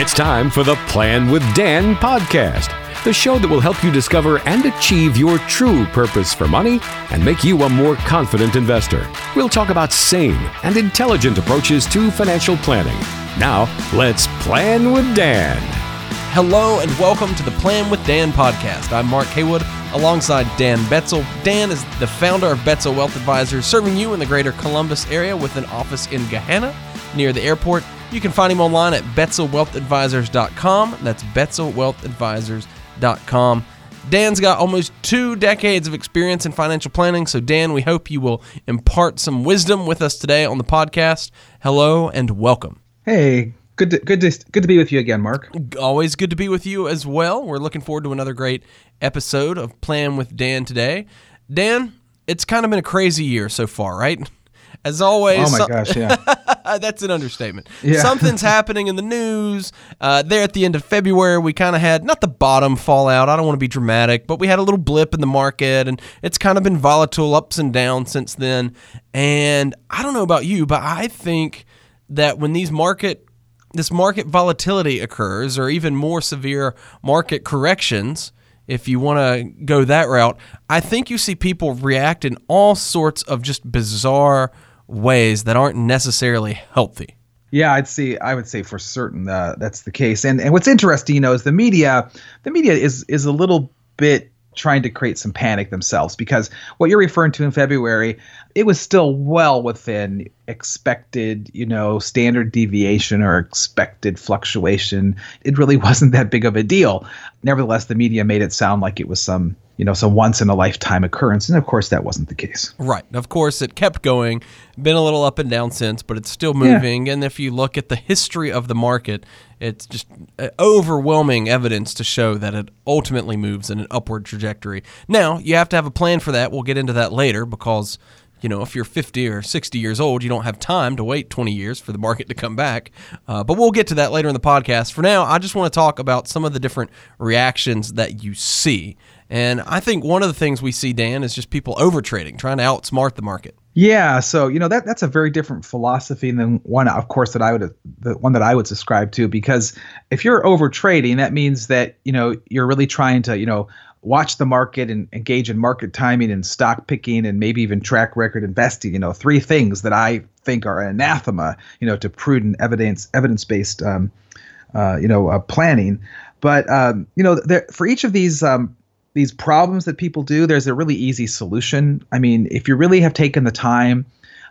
It's time for the Plan with Dan podcast, the show that will help you discover and achieve your true purpose for money and make you a more confident investor. We'll talk about sane and intelligent approaches to financial planning. Now, let's plan with Dan. Hello and welcome to the Plan with Dan podcast. I'm Mark Haywood alongside Dan Betzel. Dan is the founder of Betzel Wealth Advisors, serving you in the greater Columbus area with an office in Gahanna near the airport. You can find him online at betzelwealthadvisors.com. That's betzelwealthadvisors.com. Dan's got almost two decades of experience in financial planning. So, Dan, we hope you will impart some wisdom with us today on the podcast. Hello and welcome. Hey, good to, good to good to be with you again, Mark. Always good to be with you as well. We're looking forward to another great episode of Plan with Dan today. Dan, it's kind of been a crazy year so far, right? As always. Oh my some- gosh, yeah. that's an understatement. Yeah. Something's happening in the news. Uh, there at the end of February, we kind of had not the bottom fallout. I don't want to be dramatic, but we had a little blip in the market, and it's kind of been volatile, ups and downs since then. And I don't know about you, but I think that when these market this market volatility occurs, or even more severe market corrections, if you want to go that route, I think you see people react in all sorts of just bizarre ways that aren't necessarily healthy. Yeah, I'd say I would say for certain uh, that's the case. And and what's interesting, you know, is the media. The media is is a little bit trying to create some panic themselves because what you're referring to in February, it was still well within expected, you know, standard deviation or expected fluctuation. It really wasn't that big of a deal. Nevertheless, the media made it sound like it was some you know, some once in a lifetime occurrence. And of course, that wasn't the case. Right. Of course, it kept going, been a little up and down since, but it's still moving. Yeah. And if you look at the history of the market, it's just uh, overwhelming evidence to show that it ultimately moves in an upward trajectory. Now, you have to have a plan for that. We'll get into that later because you know, if you're 50 or 60 years old, you don't have time to wait 20 years for the market to come back. Uh, but we'll get to that later in the podcast. For now, I just want to talk about some of the different reactions that you see. And I think one of the things we see, Dan, is just people overtrading, trying to outsmart the market. Yeah, so you know that that's a very different philosophy than one, of course, that I would the one that I would subscribe to. Because if you're over trading, that means that you know you're really trying to you know watch the market and engage in market timing and stock picking and maybe even track record investing. You know, three things that I think are anathema. You know, to prudent evidence evidence based um, uh, you know uh, planning. But um, you know, there, for each of these um, these problems that people do, there's a really easy solution. I mean, if you really have taken the time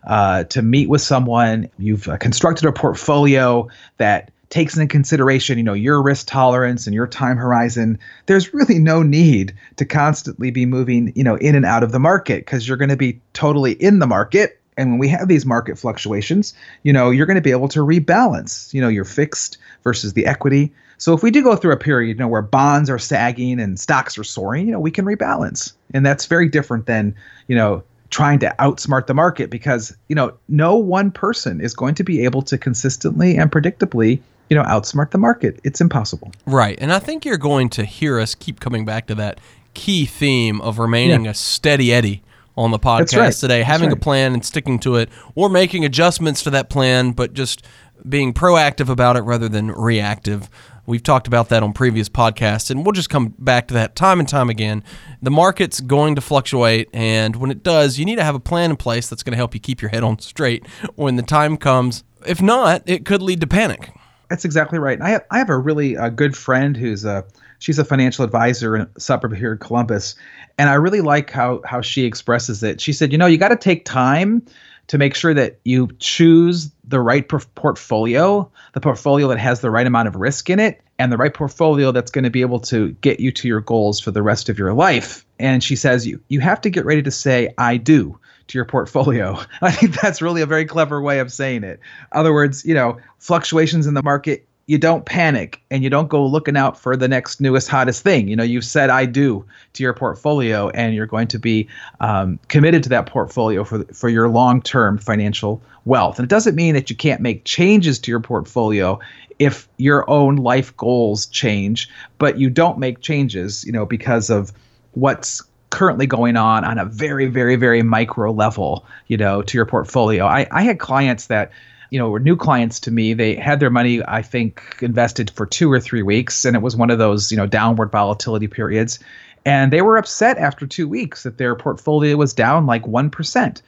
uh, to meet with someone, you've uh, constructed a portfolio that takes into consideration, you know, your risk tolerance and your time horizon, there's really no need to constantly be moving, you know, in and out of the market because you're going to be totally in the market. And when we have these market fluctuations, you know, you're going to be able to rebalance, you know, your fixed versus the equity. So if we do go through a period, you know, where bonds are sagging and stocks are soaring, you know, we can rebalance. And that's very different than, you know, trying to outsmart the market because, you know, no one person is going to be able to consistently and predictably you know outsmart the market it's impossible right and i think you're going to hear us keep coming back to that key theme of remaining yeah. a steady eddy on the podcast right. today having right. a plan and sticking to it or making adjustments to that plan but just being proactive about it rather than reactive We've talked about that on previous podcasts, and we'll just come back to that time and time again. The market's going to fluctuate, and when it does, you need to have a plan in place that's going to help you keep your head on straight when the time comes. If not, it could lead to panic. That's exactly right. I have, I have a really uh, good friend who's a she's a financial advisor in a suburb here in Columbus, and I really like how how she expresses it. She said, you know, you got to take time to make sure that you choose the right portfolio, the portfolio that has the right amount of risk in it, and the right portfolio that's going to be able to get you to your goals for the rest of your life. And she says you you have to get ready to say I do to your portfolio. I think that's really a very clever way of saying it. In other words, you know, fluctuations in the market you don't panic and you don't go looking out for the next newest hottest thing you know you've said i do to your portfolio and you're going to be um, committed to that portfolio for, for your long-term financial wealth and it doesn't mean that you can't make changes to your portfolio if your own life goals change but you don't make changes you know because of what's currently going on on a very very very micro level you know to your portfolio i, I had clients that you know, were new clients to me. They had their money, I think, invested for two or three weeks, and it was one of those, you know, downward volatility periods. And they were upset after two weeks that their portfolio was down like 1%.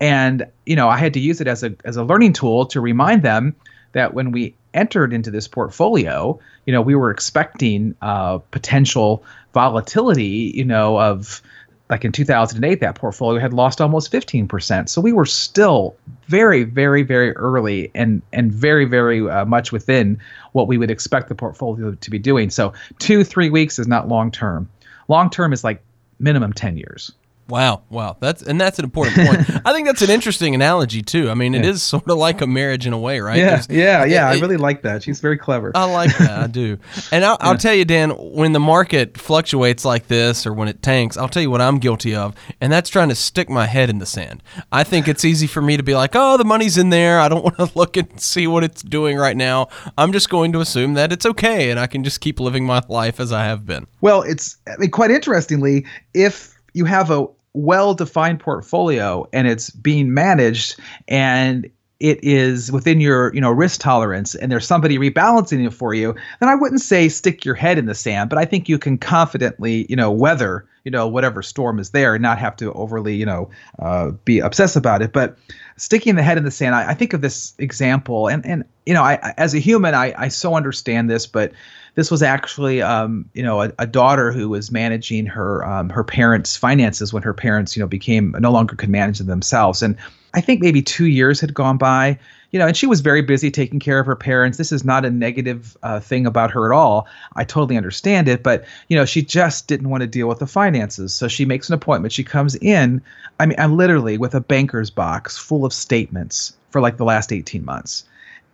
And, you know, I had to use it as a, as a learning tool to remind them that when we entered into this portfolio, you know, we were expecting uh, potential volatility, you know, of like in 2008, that portfolio had lost almost 15%. So we were still very, very, very early and and very, very uh, much within what we would expect the portfolio to be doing. So two, three weeks is not long term. Long term is like minimum 10 years. Wow, wow, that's and that's an important point. I think that's an interesting analogy too. I mean, it yeah. is sort of like a marriage in a way, right? Yeah, yeah, yeah. It, I really like that. She's very clever. I like that. I do. And I'll, yeah. I'll, tell you, Dan, when the market fluctuates like this or when it tanks, I'll tell you what I'm guilty of, and that's trying to stick my head in the sand. I think it's easy for me to be like, oh, the money's in there. I don't want to look and see what it's doing right now. I'm just going to assume that it's okay, and I can just keep living my life as I have been. Well, it's I mean, quite interestingly, if you have a well defined portfolio and it's being managed and it is within your you know risk tolerance and there's somebody rebalancing it for you then i wouldn't say stick your head in the sand but i think you can confidently you know weather you know whatever storm is there and not have to overly you know uh, be obsessed about it. But sticking the head in the sand I, I think of this example and and you know I as a human I, I so understand this but this was actually um, you know a, a, daughter who was managing her um, her parents' finances when her parents you know became no longer could manage them themselves. And I think maybe two years had gone by you know and she was very busy taking care of her parents. This is not a negative uh, thing about her at all. I totally understand it but you know she just didn't want to deal with the finances. So she makes an appointment. She comes in I mean I'm literally with a banker's box full of statements for like the last 18 months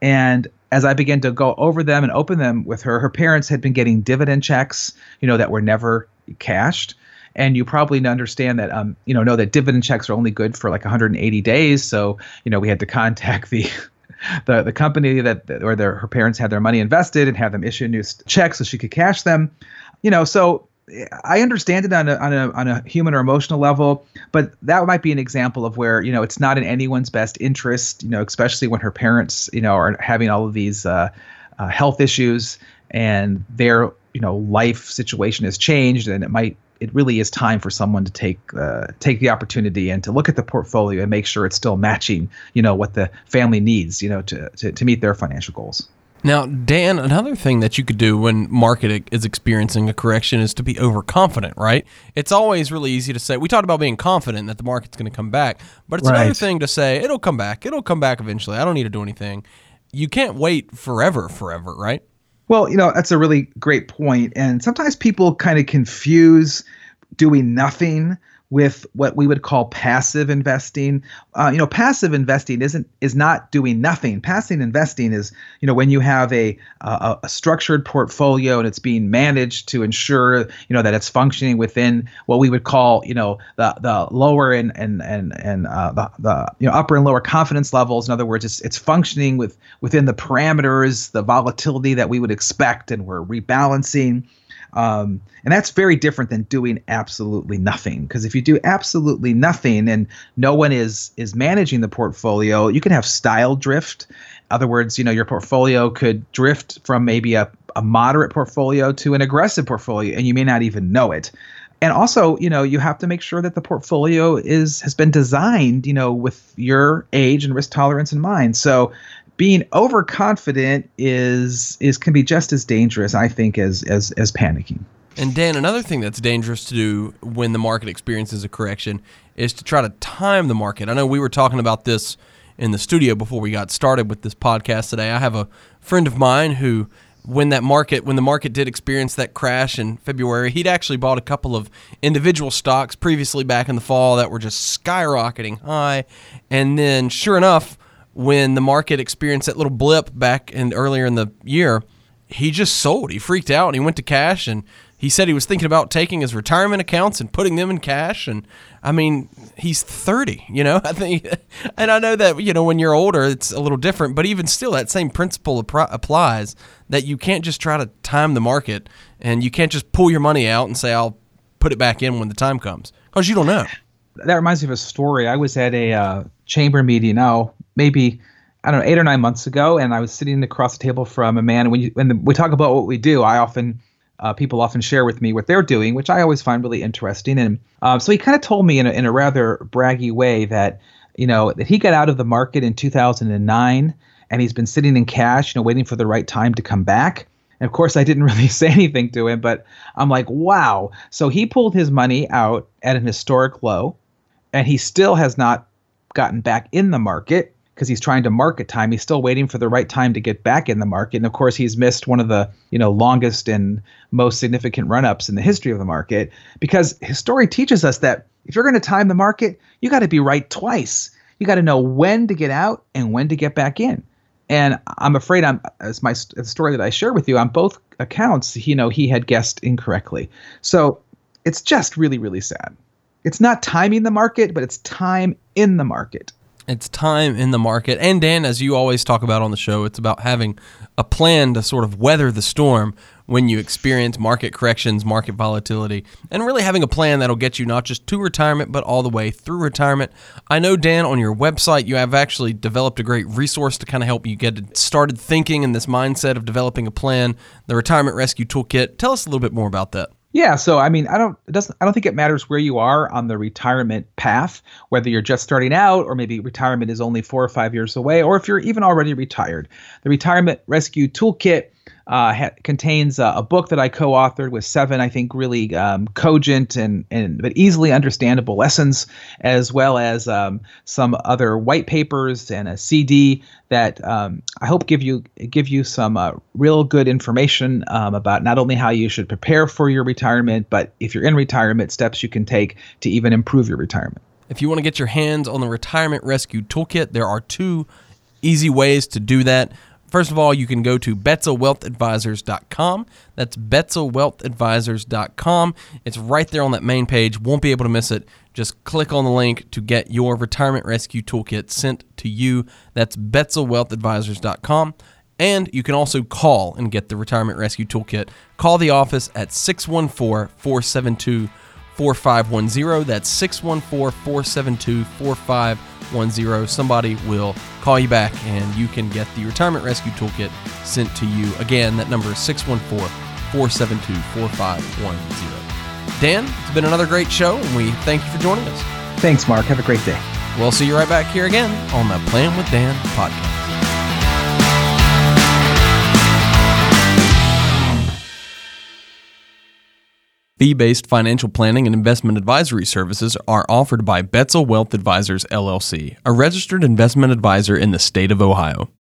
and as I began to go over them and open them with her, her parents had been getting dividend checks, you know, that were never cashed. And you probably understand that, um, you know, know that dividend checks are only good for like 180 days. So, you know, we had to contact the the the company that or their her parents had their money invested and have them issue new checks so she could cash them. You know, so I understand it on a, on a on a human or emotional level, but that might be an example of where you know it's not in anyone's best interest. You know, especially when her parents you know are having all of these uh, uh, health issues and their you know life situation has changed, and it might it really is time for someone to take uh, take the opportunity and to look at the portfolio and make sure it's still matching you know what the family needs you know to to, to meet their financial goals. Now, Dan, another thing that you could do when market is experiencing a correction is to be overconfident, right? It's always really easy to say, we talked about being confident that the market's going to come back, but it's right. another thing to say, it'll come back. It'll come back eventually. I don't need to do anything. You can't wait forever, forever, right? Well, you know, that's a really great point. And sometimes people kind of confuse doing nothing with what we would call passive investing. Uh, you know, passive investing isn't is not doing nothing. Passive investing is you know when you have a, a, a structured portfolio and it's being managed to ensure you know that it's functioning within what we would call you know the the lower and and and and uh, the the you know upper and lower confidence levels. In other words, it's it's functioning with within the parameters, the volatility that we would expect, and we're rebalancing. Um, and that's very different than doing absolutely nothing. Because if you do absolutely nothing and no one is is managing the portfolio, you can have style drift. In other words, you know, your portfolio could drift from maybe a, a moderate portfolio to an aggressive portfolio, and you may not even know it and also you know you have to make sure that the portfolio is has been designed you know with your age and risk tolerance in mind so being overconfident is is can be just as dangerous, I think, as as as panicking. And Dan, another thing that's dangerous to do when the market experiences a correction is to try to time the market. I know we were talking about this in the studio before we got started with this podcast today. I have a friend of mine who when that market when the market did experience that crash in February, he'd actually bought a couple of individual stocks previously back in the fall that were just skyrocketing high. And then sure enough, when the market experienced that little blip back in earlier in the year, he just sold. He freaked out and he went to cash and he said he was thinking about taking his retirement accounts and putting them in cash and I mean, he's 30, you know. I think and I know that, you know, when you're older it's a little different, but even still that same principle applies that you can't just try to time the market and you can't just pull your money out and say I'll put it back in when the time comes because you don't know. That reminds me of a story. I was at a uh, chamber meeting now maybe I don't know eight or nine months ago, and I was sitting across the table from a man. When you when the, we talk about what we do, I often uh, people often share with me what they're doing, which I always find really interesting. And um, so he kind of told me in a, in a rather braggy way that you know that he got out of the market in 2009, and he's been sitting in cash, you know, waiting for the right time to come back. And of course, I didn't really say anything to him, but I'm like, wow. So he pulled his money out at an historic low, and he still has not gotten back in the market because he's trying to market time. He's still waiting for the right time to get back in the market. And of course, he's missed one of the you know longest and most significant run-ups in the history of the market because history teaches us that if you're going to time the market, you got to be right twice. You got to know when to get out and when to get back in. And I'm afraid I'm as my the story that I share with you on both accounts, you know, he had guessed incorrectly. So it's just really, really sad. It's not timing the market, but it's time in the market. It's time in the market. And Dan, as you always talk about on the show, it's about having a plan to sort of weather the storm when you experience market corrections, market volatility, and really having a plan that'll get you not just to retirement, but all the way through retirement. I know, Dan, on your website, you have actually developed a great resource to kind of help you get started thinking in this mindset of developing a plan, the Retirement Rescue Toolkit. Tell us a little bit more about that. Yeah, so I mean, I don't it doesn't I don't think it matters where you are on the retirement path, whether you're just starting out or maybe retirement is only 4 or 5 years away or if you're even already retired. The Retirement Rescue Toolkit uh, ha- contains a book that I co-authored with seven, I think, really um, cogent and and but easily understandable lessons, as well as um, some other white papers and a CD that um, I hope give you give you some uh, real good information um, about not only how you should prepare for your retirement, but if you're in retirement, steps you can take to even improve your retirement. If you want to get your hands on the Retirement Rescue Toolkit, there are two easy ways to do that. First of all, you can go to betzelwealthadvisors.com. That's betzelwealthadvisors.com. It's right there on that main page. Won't be able to miss it. Just click on the link to get your retirement rescue toolkit sent to you. That's betzelwealthadvisors.com. And you can also call and get the retirement rescue toolkit. Call the office at 614 472 4510. That's 614 472 4510. Somebody will call you back and you can get the Retirement Rescue Toolkit sent to you. Again, that number is 614 472 4510. Dan, it's been another great show and we thank you for joining us. Thanks, Mark. Have a great day. We'll see you right back here again on the Plan with Dan podcast. Fee based financial planning and investment advisory services are offered by Betzel Wealth Advisors LLC, a registered investment advisor in the state of Ohio.